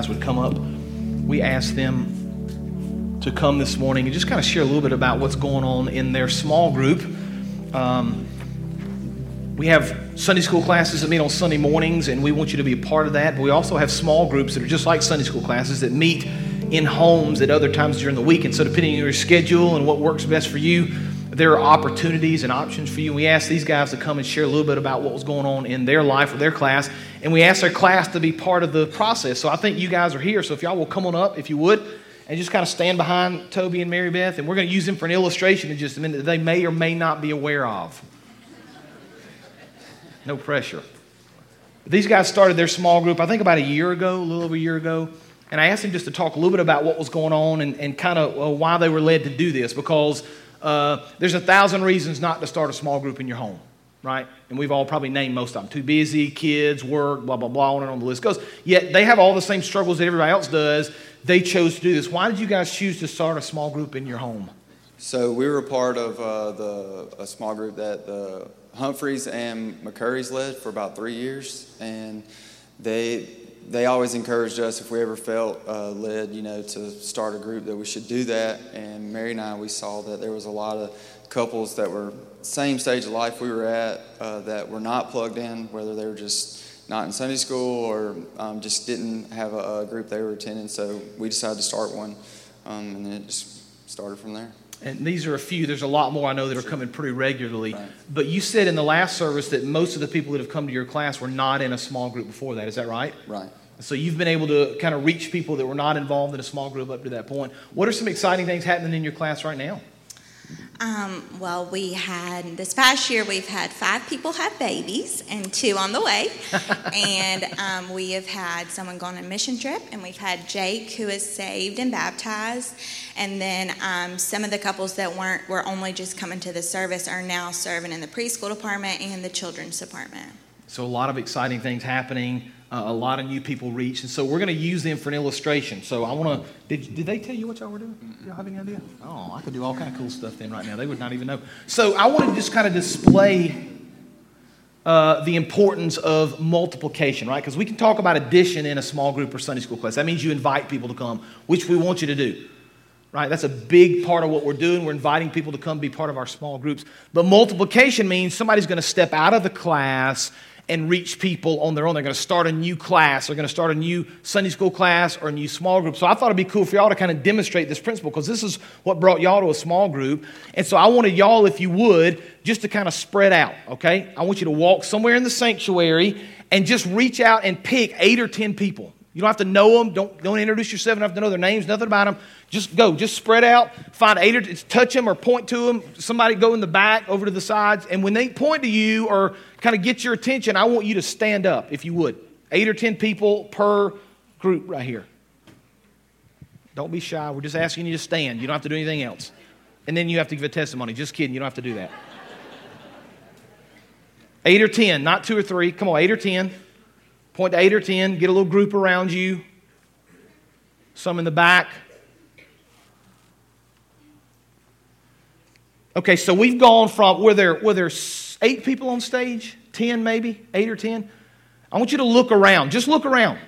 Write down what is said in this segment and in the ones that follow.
guys would come up. We asked them to come this morning and just kind of share a little bit about what's going on in their small group. Um, we have Sunday school classes that meet on Sunday mornings, and we want you to be a part of that. But we also have small groups that are just like Sunday school classes that meet in homes at other times during the week. And so, depending on your schedule and what works best for you, there are opportunities and options for you. We asked these guys to come and share a little bit about what was going on in their life or their class, and we asked their class to be part of the process. So I think you guys are here. So if y'all will come on up, if you would, and just kind of stand behind Toby and Mary Beth, and we're going to use them for an illustration in just a minute that they may or may not be aware of. No pressure. These guys started their small group, I think about a year ago, a little over a year ago. And I asked them just to talk a little bit about what was going on and, and kind of uh, why they were led to do this because uh, there's a thousand reasons not to start a small group in your home, right? And we've all probably named most of them. Too busy, kids, work, blah, blah, blah, on and on the list goes. Yet they have all the same struggles that everybody else does. They chose to do this. Why did you guys choose to start a small group in your home? So we were a part of uh, the a small group that the Humphreys and McCurry's led for about three years, and they they always encouraged us if we ever felt uh, led, you know, to start a group that we should do that. And Mary and I, we saw that there was a lot of couples that were same stage of life we were at uh, that were not plugged in, whether they were just not in Sunday school or um, just didn't have a, a, group they were attending. So we decided to start one, um, and then it just started from there. And these are a few. There's a lot more I know that are coming pretty regularly. Right. But you said in the last service that most of the people that have come to your class were not in a small group before that. Is that right? Right. So you've been able to kind of reach people that were not involved in a small group up to that point. What are some exciting things happening in your class right now? Um, well, we had this past year, we've had five people have babies and two on the way. and um, we have had someone go on a mission trip, and we've had Jake, who is saved and baptized. And then um, some of the couples that weren't, were only just coming to the service, are now serving in the preschool department and the children's department. So, a lot of exciting things happening uh, a lot of new people reach. And so we're going to use them for an illustration. So I want to, did, did they tell you what y'all were doing? Y'all have any idea? Oh, I could do all kind of cool stuff then right now. They would not even know. So I want to just kind of display uh, the importance of multiplication, right? Because we can talk about addition in a small group or Sunday school class. That means you invite people to come, which we want you to do. Right? That's a big part of what we're doing. We're inviting people to come be part of our small groups. But multiplication means somebody's going to step out of the class and reach people on their own. They're going to start a new class. They're going to start a new Sunday school class or a new small group. So I thought it'd be cool for y'all to kind of demonstrate this principle because this is what brought y'all to a small group. And so I wanted y'all, if you would, just to kind of spread out, okay? I want you to walk somewhere in the sanctuary and just reach out and pick eight or ten people. You don't have to know them. Don't, don't introduce yourself. You don't have to know their names, nothing about them. Just go. Just spread out. Find eight or touch them or point to them. Somebody go in the back, over to the sides. And when they point to you or kind of get your attention, I want you to stand up, if you would. Eight or ten people per group right here. Don't be shy. We're just asking you to stand. You don't have to do anything else. And then you have to give a testimony. Just kidding. You don't have to do that. eight or ten, not two or three. Come on, eight or ten. Point to eight or ten. Get a little group around you. Some in the back. Okay, so we've gone from where there were there eight people on stage, ten maybe, eight or ten. I want you to look around. Just look around.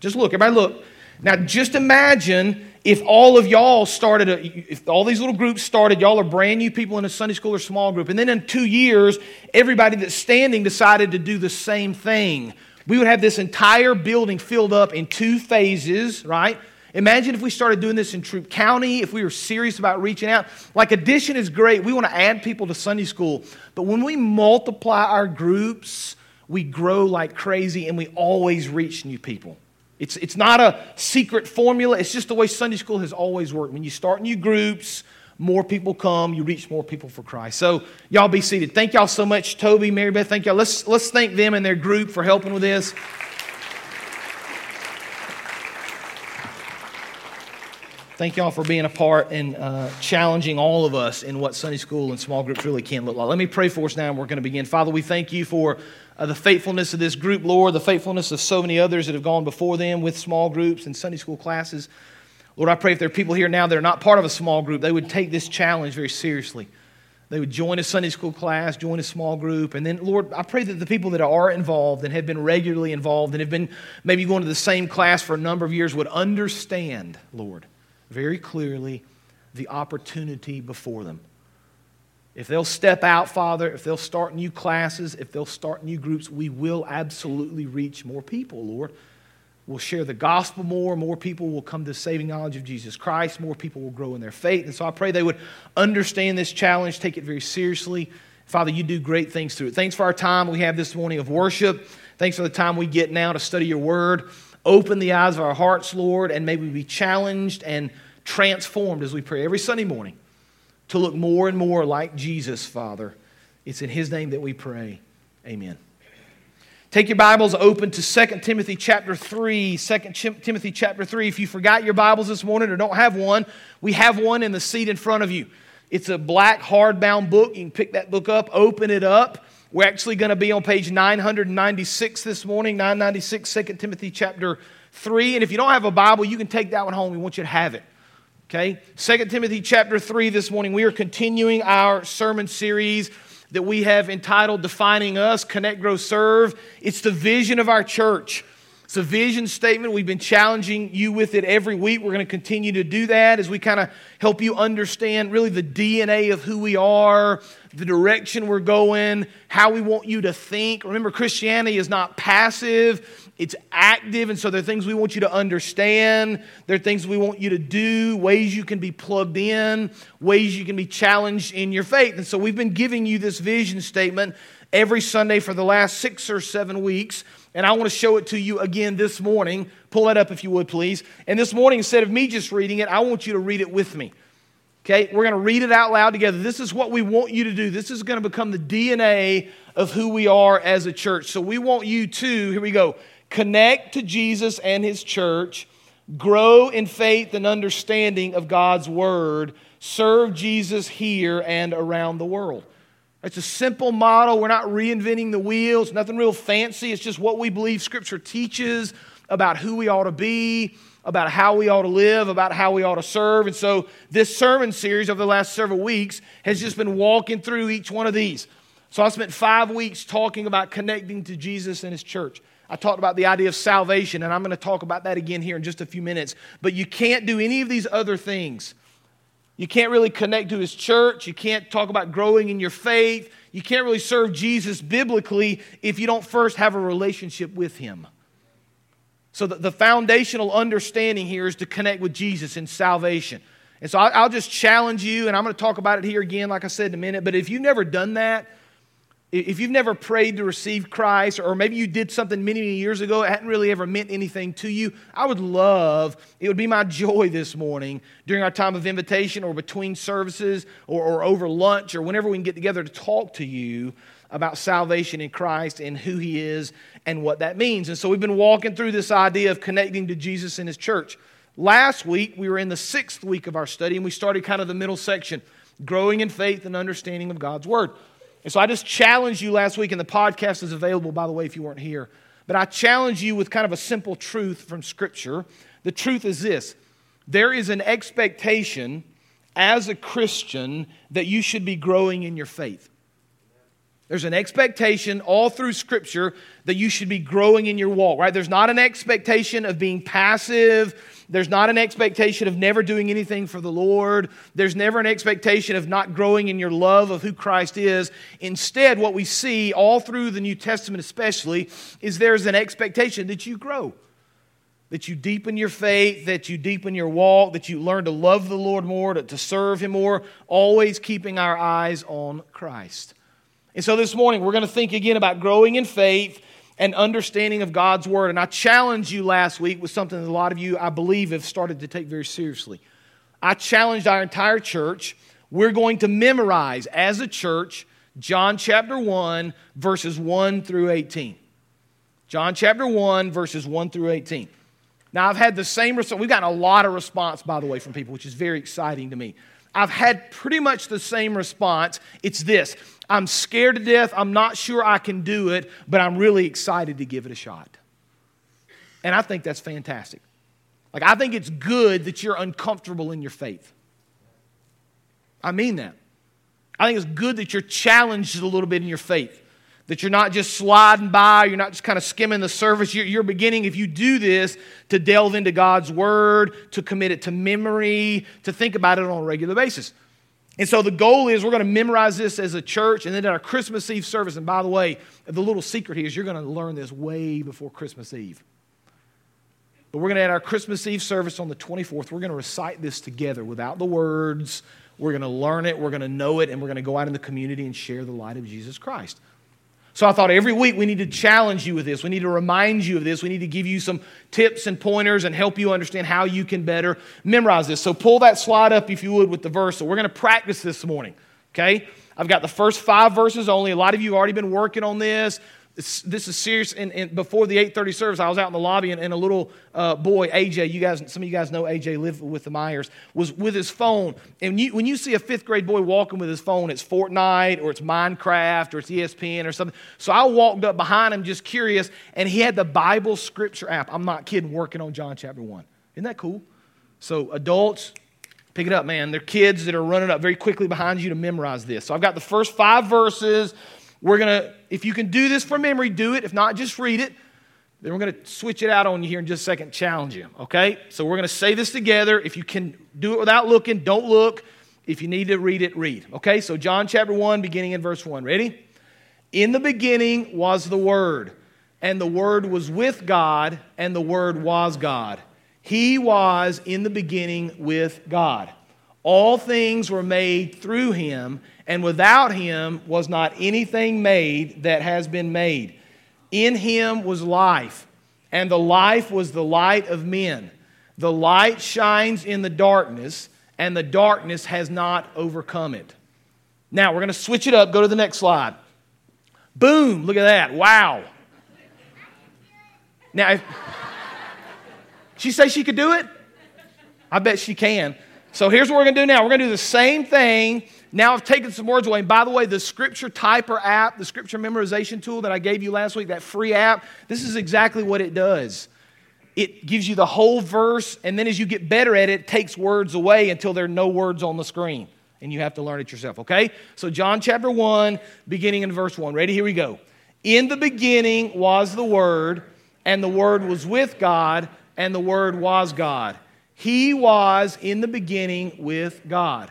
Just look. Everybody look. Now, just imagine if all of y'all started, a, if all these little groups started, y'all are brand new people in a Sunday school or small group, and then in two years, everybody that's standing decided to do the same thing. We would have this entire building filled up in two phases, right? Imagine if we started doing this in Troup County, if we were serious about reaching out. Like, addition is great. We want to add people to Sunday school. But when we multiply our groups, we grow like crazy and we always reach new people. It's, it's not a secret formula, it's just the way Sunday school has always worked. When you start new groups, more people come, you reach more people for Christ. So, y'all be seated. Thank y'all so much, Toby, Mary Beth. Thank y'all. Let's, let's thank them and their group for helping with this. Thank y'all for being a part and uh, challenging all of us in what Sunday school and small groups really can look like. Let me pray for us now, and we're going to begin. Father, we thank you for uh, the faithfulness of this group, Lord, the faithfulness of so many others that have gone before them with small groups and Sunday school classes. Lord, I pray if there are people here now that are not part of a small group, they would take this challenge very seriously. They would join a Sunday school class, join a small group. And then, Lord, I pray that the people that are involved and have been regularly involved and have been maybe going to the same class for a number of years would understand, Lord, very clearly the opportunity before them. If they'll step out, Father, if they'll start new classes, if they'll start new groups, we will absolutely reach more people, Lord. We'll share the gospel more. More people will come to the saving knowledge of Jesus Christ. More people will grow in their faith. And so I pray they would understand this challenge, take it very seriously. Father, you do great things through it. Thanks for our time we have this morning of worship. Thanks for the time we get now to study your word. Open the eyes of our hearts, Lord, and may we be challenged and transformed as we pray every Sunday morning to look more and more like Jesus, Father. It's in his name that we pray. Amen. Take your Bibles open to 2 Timothy chapter 3. 2 Timothy chapter 3. If you forgot your Bibles this morning or don't have one, we have one in the seat in front of you. It's a black hardbound book. You can pick that book up, open it up. We're actually going to be on page 996 this morning, 996, 2 Timothy chapter 3. And if you don't have a Bible, you can take that one home. We want you to have it. Okay? 2 Timothy chapter 3 this morning. We are continuing our sermon series that we have entitled Defining Us Connect, Grow, Serve. It's the vision of our church. It's a vision statement. We've been challenging you with it every week. We're going to continue to do that as we kind of help you understand really the DNA of who we are, the direction we're going, how we want you to think. Remember, Christianity is not passive it's active, and so there are things we want you to understand. There are things we want you to do, ways you can be plugged in, ways you can be challenged in your faith. And so we've been giving you this vision statement every Sunday for the last six or seven weeks. And I want to show it to you again this morning. Pull that up if you would, please. And this morning, instead of me just reading it, I want you to read it with me. Okay, we're going to read it out loud together. This is what we want you to do. This is going to become the DNA of who we are as a church. So we want you to, here we go, connect to Jesus and his church, grow in faith and understanding of God's word, serve Jesus here and around the world. It's a simple model. We're not reinventing the wheel. It's nothing real fancy. It's just what we believe Scripture teaches about who we ought to be, about how we ought to live, about how we ought to serve. And so, this sermon series over the last several weeks has just been walking through each one of these. So, I spent five weeks talking about connecting to Jesus and His church. I talked about the idea of salvation, and I'm going to talk about that again here in just a few minutes. But you can't do any of these other things. You can't really connect to his church. You can't talk about growing in your faith. You can't really serve Jesus biblically if you don't first have a relationship with him. So, the, the foundational understanding here is to connect with Jesus in salvation. And so, I'll just challenge you, and I'm going to talk about it here again, like I said in a minute. But if you've never done that, if you've never prayed to receive Christ, or maybe you did something many, many years ago, it hadn't really ever meant anything to you, I would love, it would be my joy this morning during our time of invitation or between services or, or over lunch or whenever we can get together to talk to you about salvation in Christ and who He is and what that means. And so we've been walking through this idea of connecting to Jesus and His church. Last week, we were in the sixth week of our study, and we started kind of the middle section growing in faith and understanding of God's Word. And so I just challenged you last week, and the podcast is available, by the way, if you weren't here. But I challenge you with kind of a simple truth from Scripture. The truth is this there is an expectation as a Christian that you should be growing in your faith. There's an expectation all through Scripture that you should be growing in your walk, right? There's not an expectation of being passive there's not an expectation of never doing anything for the Lord. There's never an expectation of not growing in your love of who Christ is. Instead, what we see all through the New Testament, especially, is there's an expectation that you grow that you deepen your faith, that you deepen your walk, that you learn to love the Lord more, to, to serve Him more, always keeping our eyes on Christ. And so this morning, we're going to think again about growing in faith and understanding of God's Word. And I challenged you last week with something that a lot of you, I believe, have started to take very seriously. I challenged our entire church. We're going to memorize as a church John chapter 1, verses 1 through 18. John chapter 1, verses 1 through 18. Now, I've had the same response. We've gotten a lot of response, by the way, from people, which is very exciting to me. I've had pretty much the same response. It's this I'm scared to death. I'm not sure I can do it, but I'm really excited to give it a shot. And I think that's fantastic. Like, I think it's good that you're uncomfortable in your faith. I mean that. I think it's good that you're challenged a little bit in your faith. That you're not just sliding by, you're not just kind of skimming the surface. You're, you're, beginning, if you do this, to delve into God's Word, to commit it to memory, to think about it on a regular basis. And so the goal is we're going to memorize this as a church, and then at our Christmas Eve service. And by the way, the little secret here is you're going to learn this way before Christmas Eve. But we're going to, at our Christmas Eve service on the 24th, we're going to recite this together without the words. We're going to learn it, we're going to know it, and we're going to go out in the community and share the light of Jesus Christ. So I thought every week we need to challenge you with this. We need to remind you of this. We need to give you some tips and pointers and help you understand how you can better memorize this. So pull that slide up if you would with the verse. So we're going to practice this morning, okay? I've got the first five verses only. A lot of you have already been working on this. This, is serious. And, and, before the 8:30 service, I was out in the lobby, and, and a little uh, boy, AJ, you guys, some of you guys know AJ, lived with the Myers, was with his phone. And you, when you see a fifth grade boy walking with his phone, it's Fortnite or it's Minecraft or it's ESPN or something. So I walked up behind him, just curious, and he had the Bible Scripture app. I'm not kidding, working on John chapter one. Isn't that cool? So adults, pick it up, man. They're kids that are running up very quickly behind you to memorize this. So I've got the first five verses. We're going to, if you can do this from memory, do it. If not, just read it. Then we're going to switch it out on you here in just a second, challenge you, okay? So we're going to say this together. If you can do it without looking, don't look. If you need to read it, read, okay? So, John chapter 1, beginning in verse 1. Ready? In the beginning was the Word, and the Word was with God, and the Word was God. He was in the beginning with God. All things were made through him, and without him was not anything made that has been made. In him was life, and the life was the light of men. The light shines in the darkness, and the darkness has not overcome it. Now we're going to switch it up. Go to the next slide. Boom, look at that. Wow. Now, if she say she could do it? I bet she can. So here's what we're going to do now. We're going to do the same thing. Now I've taken some words away. And by the way, the Scripture Typer app, the Scripture memorization tool that I gave you last week, that free app, this is exactly what it does. It gives you the whole verse, and then as you get better at it, it takes words away until there are no words on the screen. And you have to learn it yourself, okay? So, John chapter 1, beginning in verse 1. Ready? Here we go. In the beginning was the Word, and the Word was with God, and the Word was God. He was in the beginning with God.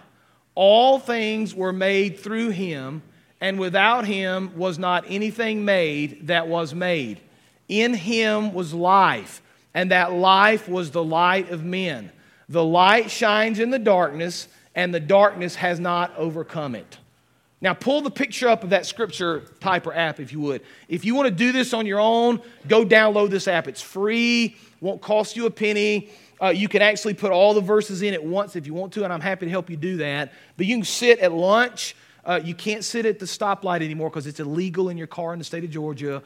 All things were made through him, and without him was not anything made that was made. In him was life, and that life was the light of men. The light shines in the darkness, and the darkness has not overcome it. Now, pull the picture up of that scripture Typer app if you would. If you want to do this on your own, go download this app. It's free, won't cost you a penny. Uh, you can actually put all the verses in at once if you want to, and I'm happy to help you do that. But you can sit at lunch. Uh, you can't sit at the stoplight anymore because it's illegal in your car in the state of Georgia.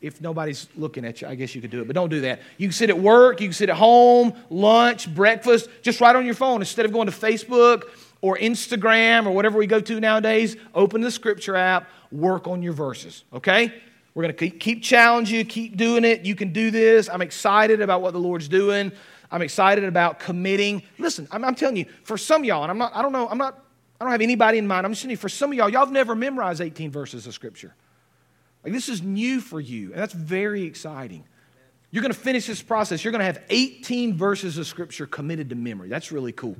If nobody's looking at you, I guess you could do it, but don't do that. You can sit at work, you can sit at home, lunch, breakfast, just right on your phone. Instead of going to Facebook or Instagram or whatever we go to nowadays, open the scripture app, work on your verses, okay? We're going to keep challenging you, keep doing it. You can do this. I'm excited about what the Lord's doing. I'm excited about committing. Listen, I'm, I'm telling you, for some y'all, and I'm not, I don't know, I'm not, I don't have anybody in mind. I'm just saying, for some of y'all, y'all have never memorized 18 verses of Scripture. Like this is new for you, and that's very exciting. You're going to finish this process. You're going to have 18 verses of Scripture committed to memory. That's really cool.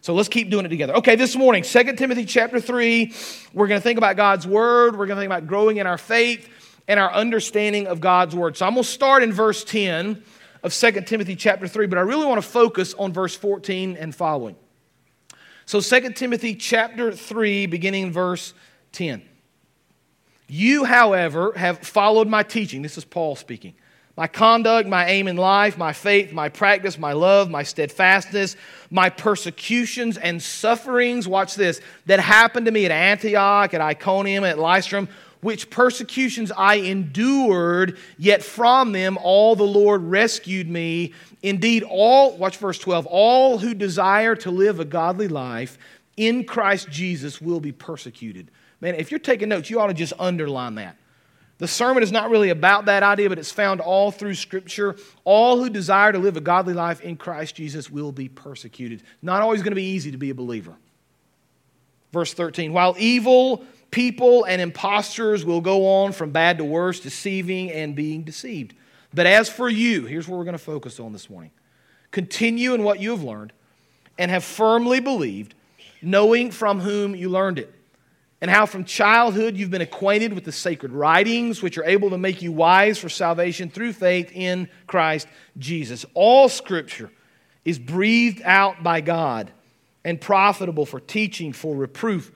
So let's keep doing it together. Okay, this morning, 2 Timothy chapter 3, we're going to think about God's Word. We're going to think about growing in our faith and our understanding of God's Word. So I'm going to start in verse 10 of 2 Timothy chapter 3, but I really want to focus on verse 14 and following. So 2 Timothy chapter 3, beginning in verse 10. You, however, have followed my teaching. This is Paul speaking. My conduct, my aim in life, my faith, my practice, my love, my steadfastness, my persecutions and sufferings, watch this, that happened to me at Antioch, at Iconium, at Lystra, which persecutions I endured, yet from them all the Lord rescued me. Indeed, all, watch verse 12, all who desire to live a godly life in Christ Jesus will be persecuted. Man, if you're taking notes, you ought to just underline that. The sermon is not really about that idea, but it's found all through Scripture. All who desire to live a godly life in Christ Jesus will be persecuted. Not always going to be easy to be a believer. Verse 13 While evil people and impostors will go on from bad to worse, deceiving and being deceived. But as for you, here's what we're going to focus on this morning continue in what you have learned and have firmly believed, knowing from whom you learned it and how from childhood you've been acquainted with the sacred writings, which are able to make you wise for salvation through faith in Christ Jesus. All scripture is breathed out by God and profitable for teaching, for reproof,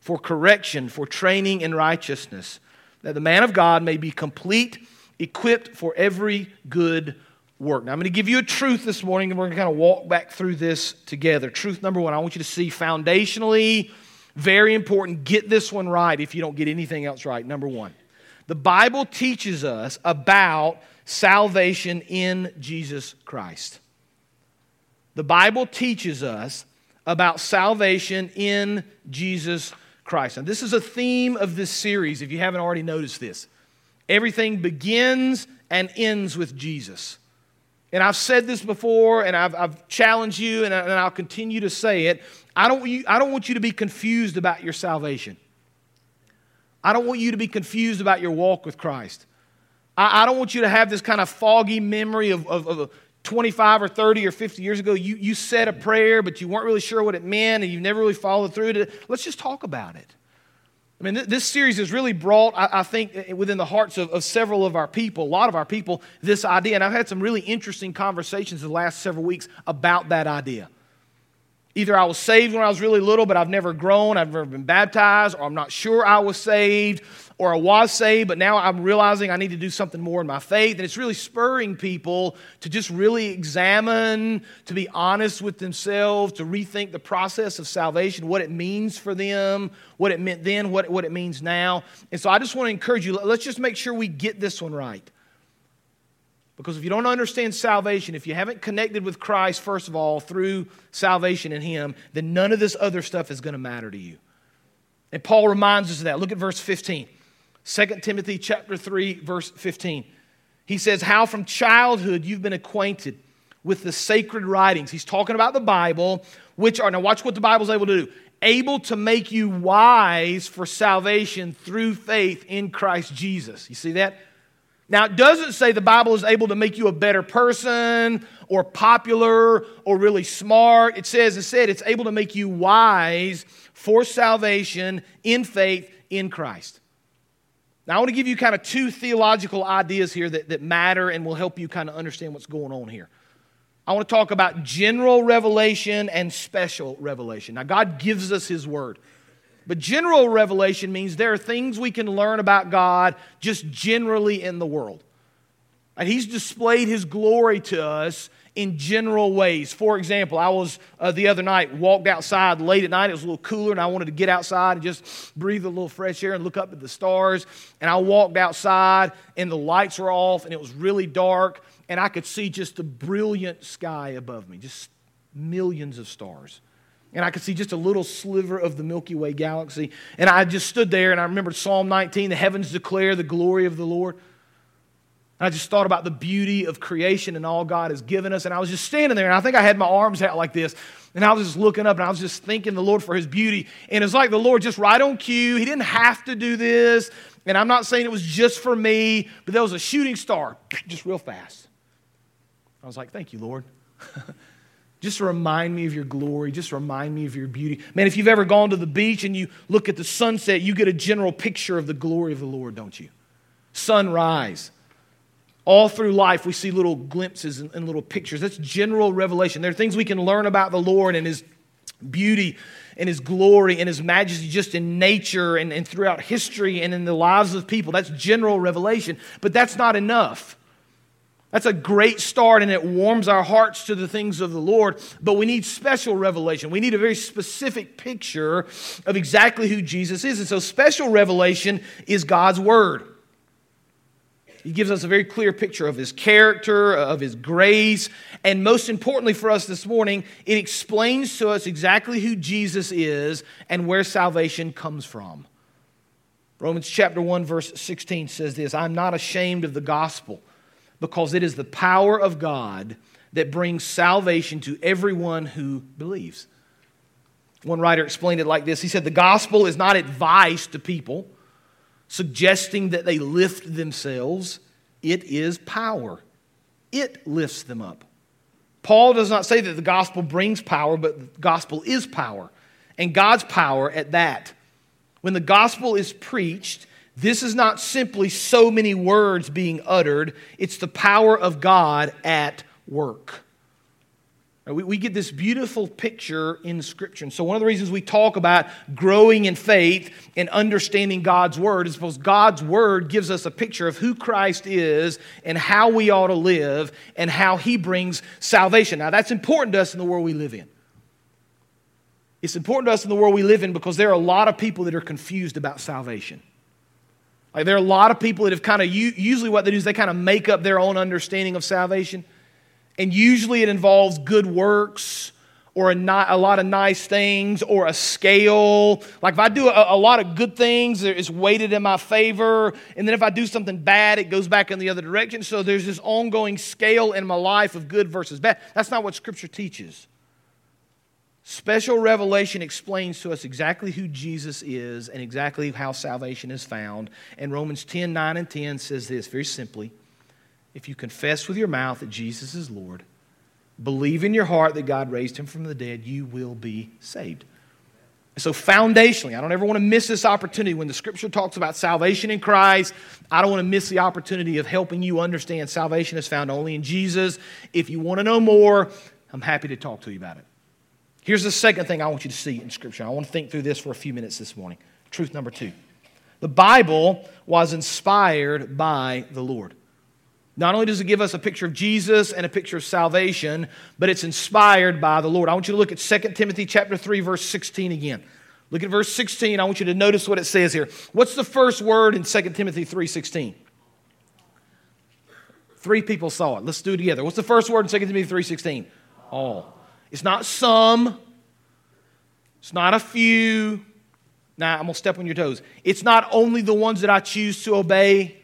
for correction, for training in righteousness, that the man of God may be complete, equipped for every good work. Now, I'm going to give you a truth this morning, and we're going to kind of walk back through this together. Truth number one I want you to see foundationally very important. Get this one right if you don't get anything else right. Number one, the Bible teaches us about salvation in Jesus Christ. The Bible teaches us about salvation in Jesus Christ. And this is a theme of this series, if you haven't already noticed this. Everything begins and ends with Jesus. And I've said this before, and I've, I've challenged you, and, I, and I'll continue to say it. I don't, I don't want you to be confused about your salvation. I don't want you to be confused about your walk with Christ. I, I don't want you to have this kind of foggy memory of, of, of 25 or 30 or 50 years ago. You, you said a prayer, but you weren't really sure what it meant, and you've never really followed through it. Let's just talk about it. I mean, this series has really brought, I, think, eh, within the hearts of, of, several of our people, a lot of our people, this idea. And I've had some really interesting conversations the last several weeks about that idea. Either I was saved when I was really little, but I've never grown, I've never been baptized, or I'm not sure I was saved, or I was saved, but now I'm realizing I need to do something more in my faith. And it's really spurring people to just really examine, to be honest with themselves, to rethink the process of salvation, what it means for them, what it meant then, what, what it means now. And so I just want to encourage you let's just make sure we get this one right. Because if you don't understand salvation, if you haven't connected with Christ, first of all, through salvation in Him, then none of this other stuff is going to matter to you. And Paul reminds us of that. Look at verse 15. 2 Timothy chapter 3, verse 15. He says, How from childhood you've been acquainted with the sacred writings. He's talking about the Bible, which are, now watch what the Bible's able to do, able to make you wise for salvation through faith in Christ Jesus. You see that? Now, it doesn't say the Bible is able to make you a better person or popular or really smart. It says instead it's able to make you wise for salvation in faith in Christ. Now, I want to give you kind of two theological ideas here that, that matter and will help you kind of understand what's going on here. I want to talk about general revelation and special revelation. Now, God gives us His Word. But general revelation means there are things we can learn about God just generally in the world. And He's displayed His glory to us in general ways. For example, I was uh, the other night, walked outside late at night. It was a little cooler, and I wanted to get outside and just breathe a little fresh air and look up at the stars. And I walked outside, and the lights were off, and it was really dark, and I could see just the brilliant sky above me, just millions of stars. And I could see just a little sliver of the Milky Way galaxy. And I just stood there, and I remembered Psalm 19 the heavens declare the glory of the Lord. And I just thought about the beauty of creation and all God has given us. And I was just standing there, and I think I had my arms out like this. And I was just looking up, and I was just thanking the Lord for his beauty. And it's like the Lord just right on cue. He didn't have to do this. And I'm not saying it was just for me, but there was a shooting star just real fast. I was like, thank you, Lord. Just remind me of your glory. Just remind me of your beauty. Man, if you've ever gone to the beach and you look at the sunset, you get a general picture of the glory of the Lord, don't you? Sunrise all through life, we see little glimpses and, and little pictures. That's general revelation. There are things we can learn about the Lord and His beauty and His glory and His majesty just in nature and, and throughout history and in the lives of people. That's general revelation. But that's not enough. That's a great start and it warms our hearts to the things of the Lord, but we need special revelation. We need a very specific picture of exactly who Jesus is. And so, special revelation is God's Word. He gives us a very clear picture of his character, of his grace, and most importantly for us this morning, it explains to us exactly who Jesus is and where salvation comes from. Romans chapter 1 verse 16 says this, I'm not ashamed of the gospel because it is the power of God that brings salvation to everyone who believes. One writer explained it like this. He said the gospel is not advice to people suggesting that they lift themselves, it is power. It lifts them up. Paul does not say that the gospel brings power, but the gospel is power. And God's power at that. When the gospel is preached, this is not simply so many words being uttered, it's the power of God at work. We, we get this beautiful picture in Scripture. And so, one of the reasons we talk about growing in faith and understanding God's Word is because God's Word gives us a picture of who Christ is and how we ought to live and how He brings salvation. Now, that's important to us in the world we live in. It's important to us in the world we live in because there are a lot of people that are confused about salvation. Like, there are a lot of people that have kind of, usually what they do is they kind of make up their own understanding of salvation. And usually it involves good works or a, a, lot of nice things or a scale. Like if I do a, a, lot of good things, it's weighted in my favor. And then if I do something bad, it goes back in the other direction. So there's this ongoing scale in my life of good versus bad. That's not what Scripture teaches. Special revelation explains to us exactly who Jesus is and exactly how salvation is found. And Romans 10 9 and 10 says this very simply if you confess with your mouth that Jesus is Lord, believe in your heart that God raised him from the dead, you will be saved. So, foundationally, I don't ever want to miss this opportunity. When the scripture talks about salvation in Christ, I don't want to miss the opportunity of helping you understand salvation is found only in Jesus. If you want to know more, I'm happy to talk to you about it. Here's the second thing I want you to see in scripture. I want to think through this for a few minutes this morning. Truth number two the Bible was inspired by the Lord. Not only does it give us a picture of Jesus and a picture of salvation, but it's inspired by the Lord. I want you to look at 2 Timothy chapter 3 verse 16 again. Look at verse 16. I want you to notice what it says here. What's the first word in 2 Timothy 3:16? Three people saw it. Let's do it together. What's the first word in 2 Timothy 3:16? All. It's not some. It's not a few. Now, I'm going to step on your toes. It's not only the ones that I choose to obey.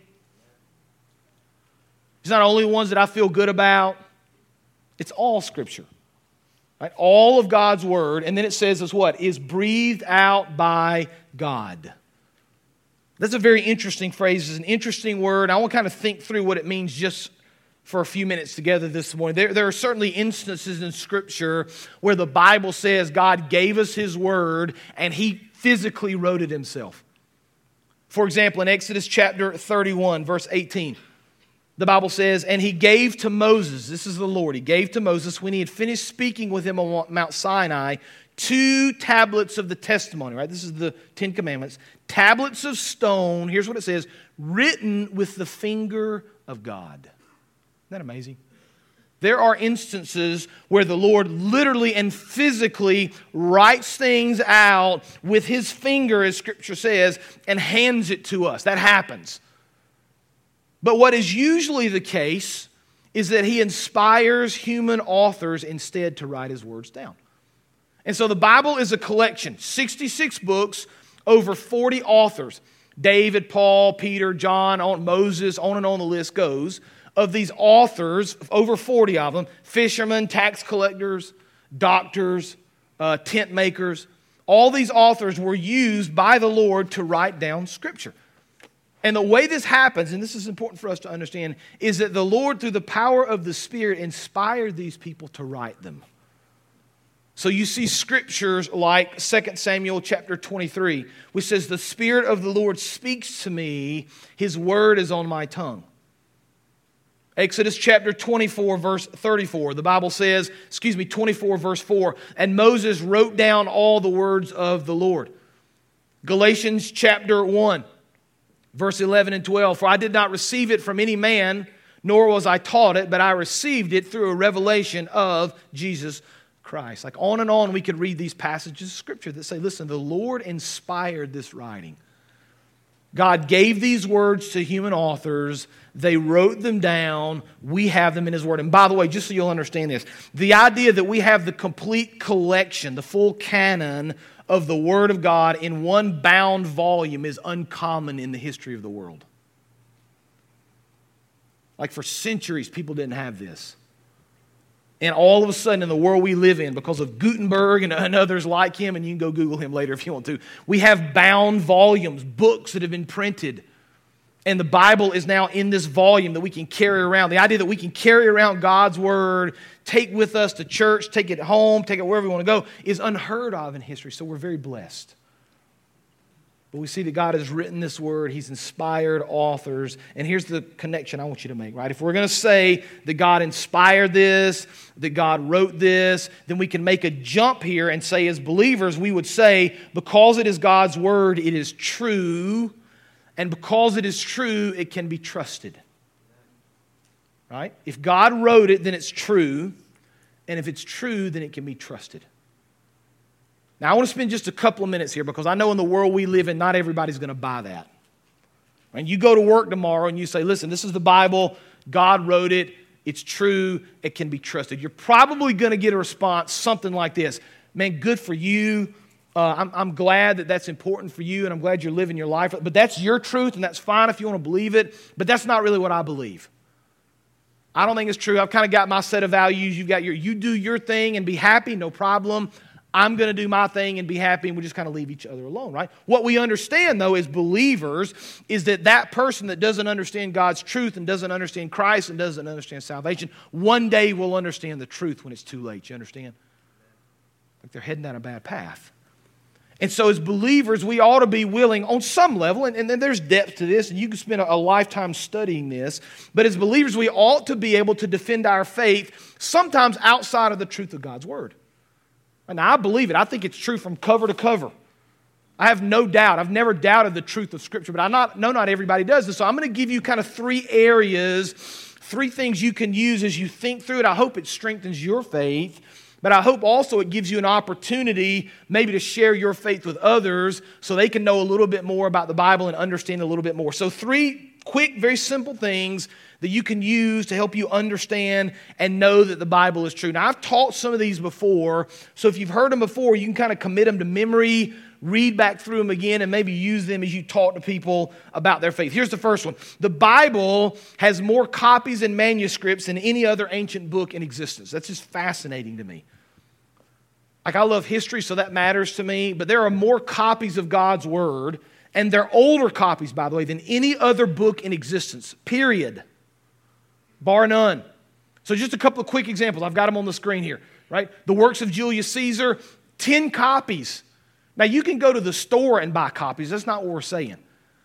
It's not only ones that I feel good about, it's all Scripture. Right? All of God's Word. And then it says as what? Is breathed out by God. That's a very interesting phrase. It's an interesting word. I want to kind of think through what it means just for a few minutes together this morning. There, there are certainly instances in Scripture where the Bible says God gave us His Word and He physically wrote it Himself. For example, in Exodus chapter 31, verse 18, the Bible says, And he gave to Moses, this is the Lord, he gave to Moses when he had finished speaking with him on Mount Sinai, two tablets of the testimony, right? This is the Ten Commandments. Tablets of stone, here's what it says written with the finger of God. Isn't that amazing? There are instances where the Lord literally and physically writes things out with his finger, as Scripture says, and hands it to us. That happens. But what is usually the case is that he inspires human authors instead to write his words down. And so the Bible is a collection 66 books, over 40 authors David, Paul, Peter, John, on, Moses, on and on the list goes. Of these authors, over 40 of them, fishermen, tax collectors, doctors, uh, tent makers, all these authors were used by the Lord to write down Scripture. And the way this happens, and this is important for us to understand, is that the Lord, through the power of the Spirit, inspired these people to write them. So you see scriptures like 2 Samuel chapter 23, which says, The Spirit of the Lord speaks to me, His word is on my tongue. Exodus chapter 24, verse 34. The Bible says, excuse me, 24, verse 4, and Moses wrote down all the words of the Lord. Galatians chapter 1, verse 11 and 12. For I did not receive it from any man, nor was I taught it, but I received it through a revelation of Jesus Christ. Like on and on, we could read these passages of Scripture that say, listen, the Lord inspired this writing. God gave these words to human authors. They wrote them down. We have them in His Word. And by the way, just so you'll understand this, the idea that we have the complete collection, the full canon of the Word of God in one bound volume is uncommon in the history of the world. Like for centuries, people didn't have this. And all of a sudden, in the world we live in, because of Gutenberg and, others like him, and you can go Google him later if you want to, we have bound volumes, books that have been printed. And the Bible is now in this volume that we can carry around. The idea that we can carry around God's Word, take with us to church, take it home, take it wherever we want to go, is unheard of in history. So we're very blessed. But we see that God has written this word, He's inspired authors. And here's the connection I want you to make, right? If we're going to say that God inspired this, that God wrote this, then we can make a jump here and say, as believers, we would say, because it is God's word, it is true. And because it is true, it can be trusted. Right? If God wrote it, then it's true. And if it's true, then it can be trusted. Now, I want to spend just a couple of minutes here because I know in the world we live in, not everybody's going to buy that. And you go to work tomorrow and you say, listen, this is the Bible, God wrote it, it's true, it can be trusted. You're probably going to get a response, something like this Man, good for you. Uh, I'm, I'm glad that that's important for you and I'm glad you're living your life. But that's your truth and that's fine if you want to believe it. But that's not really what I believe. I don't think it's true. I've kind of got my set of values. You've got your, you do your thing and be happy, no problem. I'm going to do my thing and be happy, and we just kind of leave each other alone, right? What we understand, though, as believers, is that that person that doesn't understand God's truth and doesn't understand Christ and doesn't understand salvation, one day will understand the truth when it's too late. You understand? Like they're heading down a bad path. And so, as believers, we ought to be willing on some level, and, and there's depth to this, and you can spend a, a lifetime studying this, but as believers, we ought to be able to defend our faith sometimes outside of the truth of God's Word. And I believe it. I think it's true from cover to cover. I have no doubt. I've never doubted the truth of Scripture, but I not, know not everybody does this. So I'm going to give you kind of three areas, three things you can use as you think through it. I hope it strengthens your faith, but I hope also it gives you an opportunity maybe to share your faith with others so they can know a little bit more about the Bible and understand a little bit more. So, three quick, very simple things that you can use to help you understand and know that the Bible is true. Now, I've taught some of these before, so if you've heard them before, you can kind of commit them to memory, read back through them again, and maybe use them as you talk to people about their faith. Here's the first one The Bible has more copies and manuscripts than any other ancient book in existence. That's just fascinating to me. Like, I love history, so that matters to me, but there are more copies of God's Word, and they're older copies, by the way, than any other book in existence, period bar none. So, just a couple of quick examples. I've got them on the screen here, right? The works of Julius Caesar, 10 copies. Now, you can go to the store and buy copies. That's not what we're saying.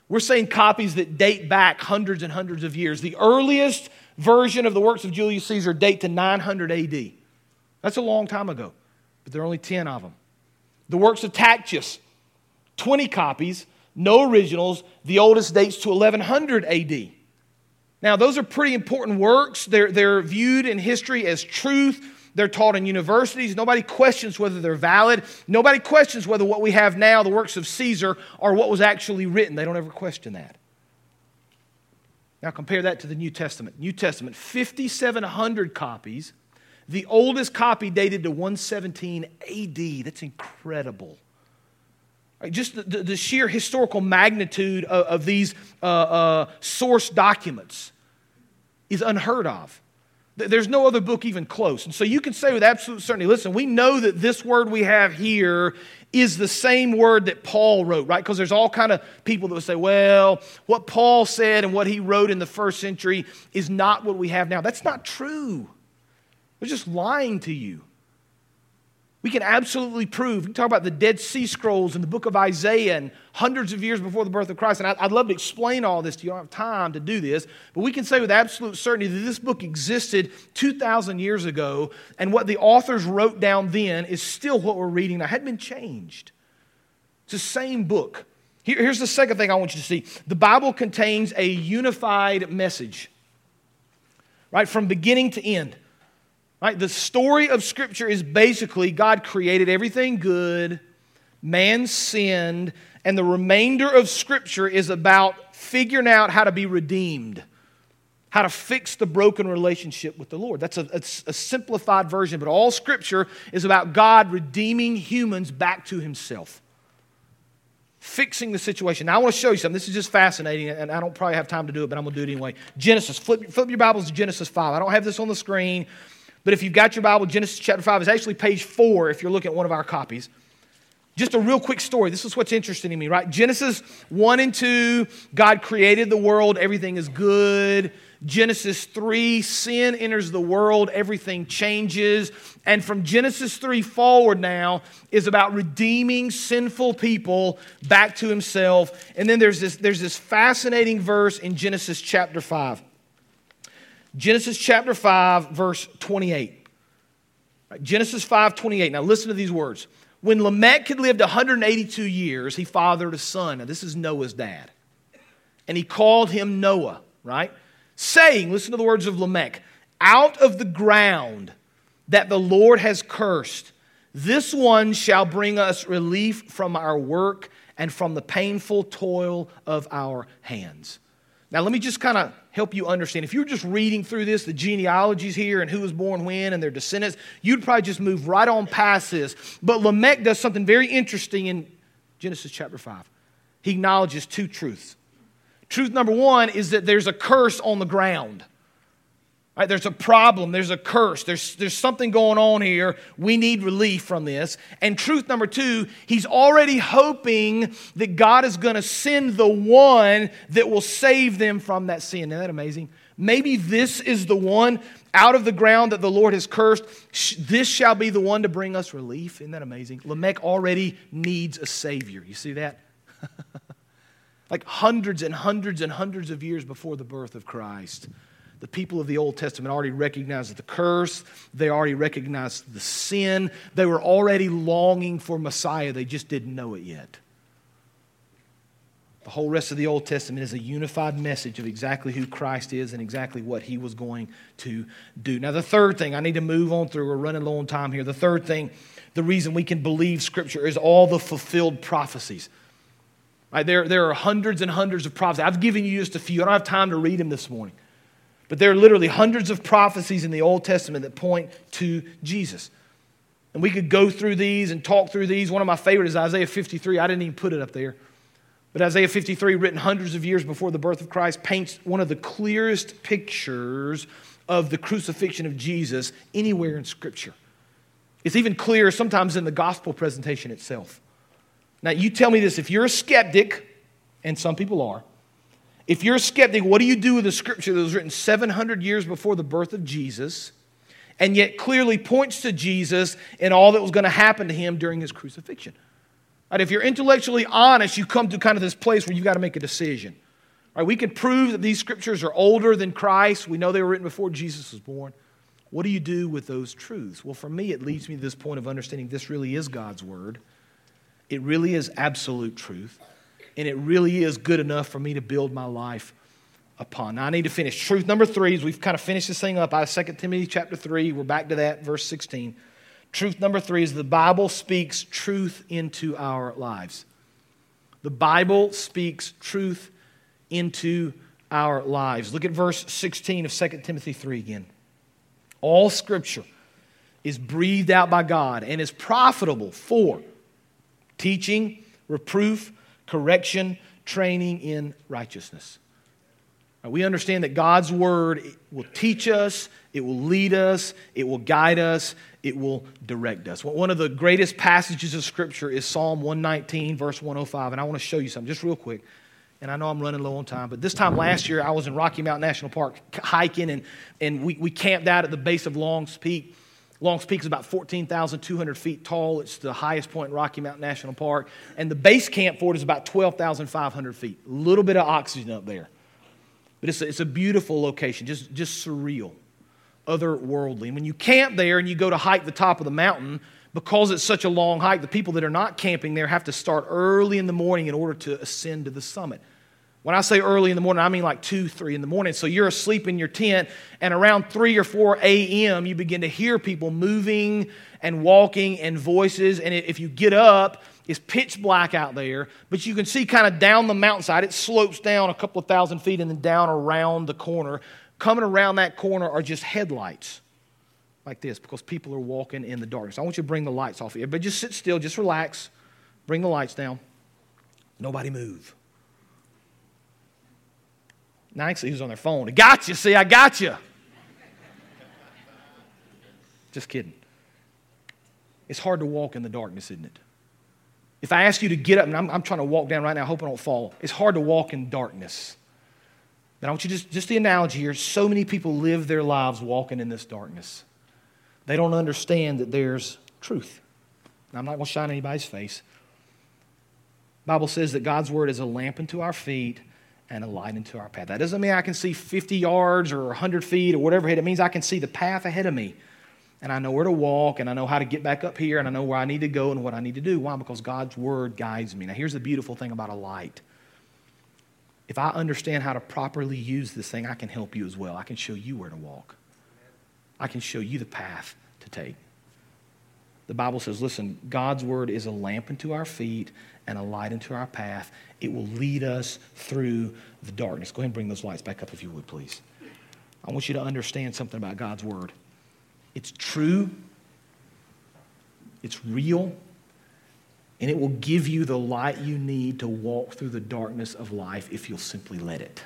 We're saying copies that date back hundreds and hundreds of years. The earliest version of the works of Julius Caesar date to 900 AD. That's a long time ago, but there are only 10 of them. The works of Tacitus, 20 copies, no originals. The oldest dates to 1100 AD. Now, those are pretty important works. They're, they're viewed in history as truth. They're taught in universities. Nobody questions whether they're valid. Nobody questions whether what we have now, the works of Caesar, are what was actually written. They don't ever question that. Now, compare that to the New Testament. New Testament, 5,700 copies. The oldest copy dated to 117 AD. That's incredible. Just the, the, sheer historical magnitude of, of these uh, uh, source documents is unheard of. There's no other book even close. And so you can say with absolute certainty listen, we know that this word we have here is the same word that Paul wrote, right? Because there's all kind of people that would say, well, what Paul said and what he wrote in the first century is not what we have now. That's not true. They're just lying to you. We can absolutely prove. We can talk about the Dead Sea Scrolls and the book of Isaiah and hundreds of years before the birth of Christ. And I'd love to explain all this to you. I don't have time to do this. But we can say with absolute certainty that this book existed 2,000 years ago. And what the authors wrote down then is still what we're reading now. It hadn't been changed. It's the same book. here's the second thing I want you to see the Bible contains a unified message, right? From beginning to end. Right? The story of Scripture is basically God created everything good, man sinned, and the remainder of Scripture is about figuring out how to be redeemed, how to fix the broken relationship with the Lord. That's a, a simplified version, but all Scripture is about God redeeming humans back to Himself fixing the situation. Now, I want to show you something. This is just fascinating, and I don't probably have time to do it, but I'm going to do it anyway. Genesis, flip, flip your Bibles to Genesis 5. I don't have this on the screen, but if you've got your Bible, Genesis chapter 5 is actually page 4 if you're looking at one of our copies. Just a real quick story. This is what's interesting to me, right? Genesis 1 and 2, God created the world, everything is good. Genesis 3, sin enters the world, everything changes. And from Genesis 3 forward now is about redeeming sinful people back to himself. And then there's this, there's this fascinating verse in Genesis chapter 5. Genesis chapter 5, verse 28. Genesis 5, 28. Now listen to these words. When Lamech had lived 182 years, he fathered a son. Now this is Noah's dad. And he called him Noah, right? Saying, listen to the words of Lamech, out of the ground that the Lord has cursed, this one shall bring us relief from our work and from the painful toil of our hands. Now, let me just kind of help you understand. If you're just reading through this, the genealogies here and who was born when and their descendants, you'd probably just move right on past this. But Lamech does something very interesting in Genesis chapter 5. He acknowledges two truths. Truth number one is that there's a curse on the ground. Right, there's a problem, there's a curse, there's, there's something going on here. We need relief from this. And truth number two, he's already hoping that God is going to send the one that will save them from that sin. Isn't that amazing? Maybe this is the one out of the ground that the Lord has cursed. This shall be the one to bring us relief. Isn't that amazing? Lamech already needs a Savior. You see that? like hundreds and hundreds and hundreds of years before the birth of Christ the people of the Old Testament already recognized the curse, they already recognized the sin, they were already longing for Messiah, they just didn't know it yet. The whole rest of the Old Testament is a unified message of exactly who Christ is and exactly what he was going to do. Now, the third thing, I need to move on through, we're running low on time here. The third thing, the reason we can believe Scripture is all the fulfilled prophecies. Right, there, there are hundreds and hundreds of prophecies. I've given you just a few. I don't have time to read them this morning. But there are literally hundreds of prophecies in the Old Testament that point to Jesus. And we could go through these and talk through these. One of my favorites is Isaiah 53. I didn't even put it up there. But Isaiah 53, written hundreds of years before the birth of Christ, paints one of the clearest pictures of the crucifixion of Jesus anywhere in Scripture. It's even clearer sometimes in the gospel presentation itself. Now, you tell me this if you're a skeptic, and some people are, if you're a skeptic, what do you do with a scripture that was written 700 years before the birth of Jesus and yet clearly points to Jesus and all that was going to happen to him during his crucifixion? Right, if you're intellectually honest, you come to kind of this place where you've got to make a decision. Right, we can prove that these scriptures are older than Christ. We know they were written before Jesus was born. What do you do with those truths? Well, for me, it leads me to this point of understanding this really is God's word. It really is absolute truth and it really is good enough for me to build my life upon. Now, I need to finish. Truth number three is we've kind of finished this thing up out of 2 Timothy chapter 3. We're back to that, verse 16. Truth number three is the Bible speaks truth into our lives. The Bible speaks truth into our lives. Look at verse 16 of 2 Timothy 3 again. All scripture is breathed out by God and is profitable for teaching, reproof, correction, training in righteousness. we understand that God's word will teach us, it will lead us, it will guide us, it will direct us. One of the greatest passages of Scripture is Psalm 119, verse 105. And I want to show you something just real quick. And I know I'm running low on time, but this time last year, I was in Rocky Mountain National Park hiking, and, and we, we camped out at the base of Longs Peak. Longs Peak is about 14,200 feet tall. It's the highest point in Rocky Mountain National Park. And the base camp for it is about 12,500 feet. A little bit of oxygen up there. But it's a, it's a beautiful location, just, just surreal, otherworldly. And when you camp there and you go to hike the top of the mountain, because it's such a long hike, the people that are not camping there have to start early in the morning in order to ascend to the summit. When I say early in the morning, I mean like 2, 3 in the morning. So you're asleep in your tent, and around 3 or 4 a.m., you begin to hear people moving and walking and voices. And if you get up, it's pitch black out there, but you can see kind of down the mountainside. It slopes down a couple of thousand feet and then down around the corner. Coming around that corner are just headlights like this because people are walking in the darkness. I want you to bring the lights off here, but just sit still, just relax. Bring the lights down. Nobody move. Now, actually, he was on their phone. I got you. See, I got you. Just kidding. It's hard to walk in the darkness, isn't it? If I ask you to get up, and I'm, I'm trying to walk down right now, I hope I don't fall, it's hard to walk in darkness. And I want you just, just the analogy here so many people live their lives walking in this darkness. They don't understand that there's truth. I'm not going to shine anybody's face. Bible says that God's word is a lamp unto our feet and a light into our path. That doesn't mean I can see 50 yards or 100 feet or whatever it means I can see the path ahead of me. And I know where to walk and I know how to get back up here and I know where I need to go and what I need to do. Why? Because God's word guides me. Now, here's the beautiful thing about a light. If I understand how to properly use this thing, I can help you as well. I can show you where to walk, I can show you the path to take. The Bible says, listen, God's word is a lamp unto our feet and a light unto our path. It will lead us through the darkness. Go ahead and bring those lights back up if you would, please. I want you to understand something about God's word. It's true, it's real, and it will give you the light you need to walk through the darkness of life if you'll simply let it.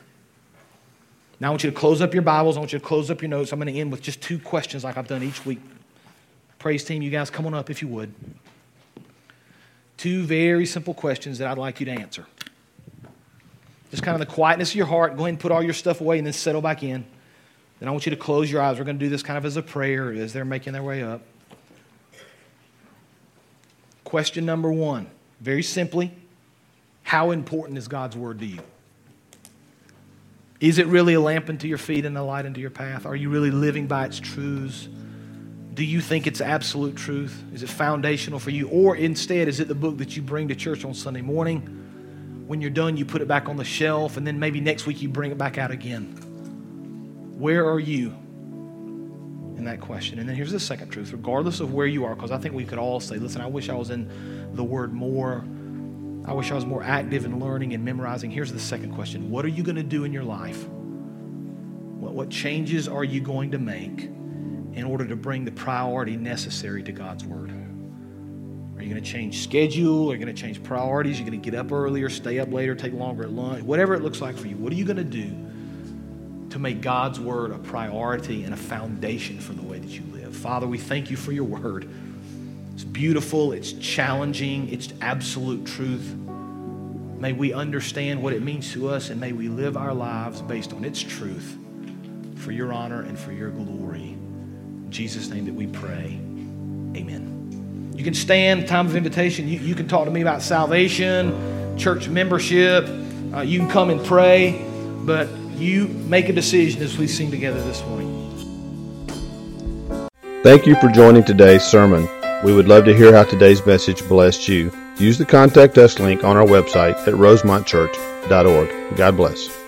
Now, I want you to close up your Bibles. I want you to close up your notes. I'm going to end with just two questions like I've done each week Praise team, you guys come on up if you would. Two very simple questions that I'd like you to answer. Just kind of the quietness of your heart. Go ahead and put all your stuff away and then settle back in. Then I want you to close your eyes. We're going to do this kind of as a prayer as they're making their way up. Question number one very simply, how important is God's word to you? Is it really a lamp unto your feet and a light unto your path? Are you really living by its truths? Do you think it's absolute truth? Is it foundational for you? Or instead, is it the book that you bring to church on Sunday morning? When you're done, you put it back on the shelf, and then maybe next week you bring it back out again. Where are you in that question? And then here's the second truth regardless of where you are, because I think we could all say, listen, I wish I was in the Word more. I wish I was more active in learning and memorizing. Here's the second question What are you going to do in your life? What, what changes are you going to make? In order to bring the priority necessary to God's Word? Are you going to change schedule? Are you going to change priorities? Are you going to get up earlier, stay up later, take longer at lunch? Whatever it looks like for you, what are you going to do to make God's Word a priority and a foundation for the way that you live? Father, we thank you for your Word. It's beautiful, it's challenging, it's absolute truth. May we understand what it means to us and may we live our lives based on its truth for your honor and for your glory. Jesus' name that we pray. Amen. You can stand, time of invitation. You, you can talk to me about salvation, church membership. Uh, you can come and pray, but you make a decision as we sing together this morning. Thank you for joining today's sermon. We would love to hear how today's message blessed you. Use the contact us link on our website at rosemontchurch.org. God bless.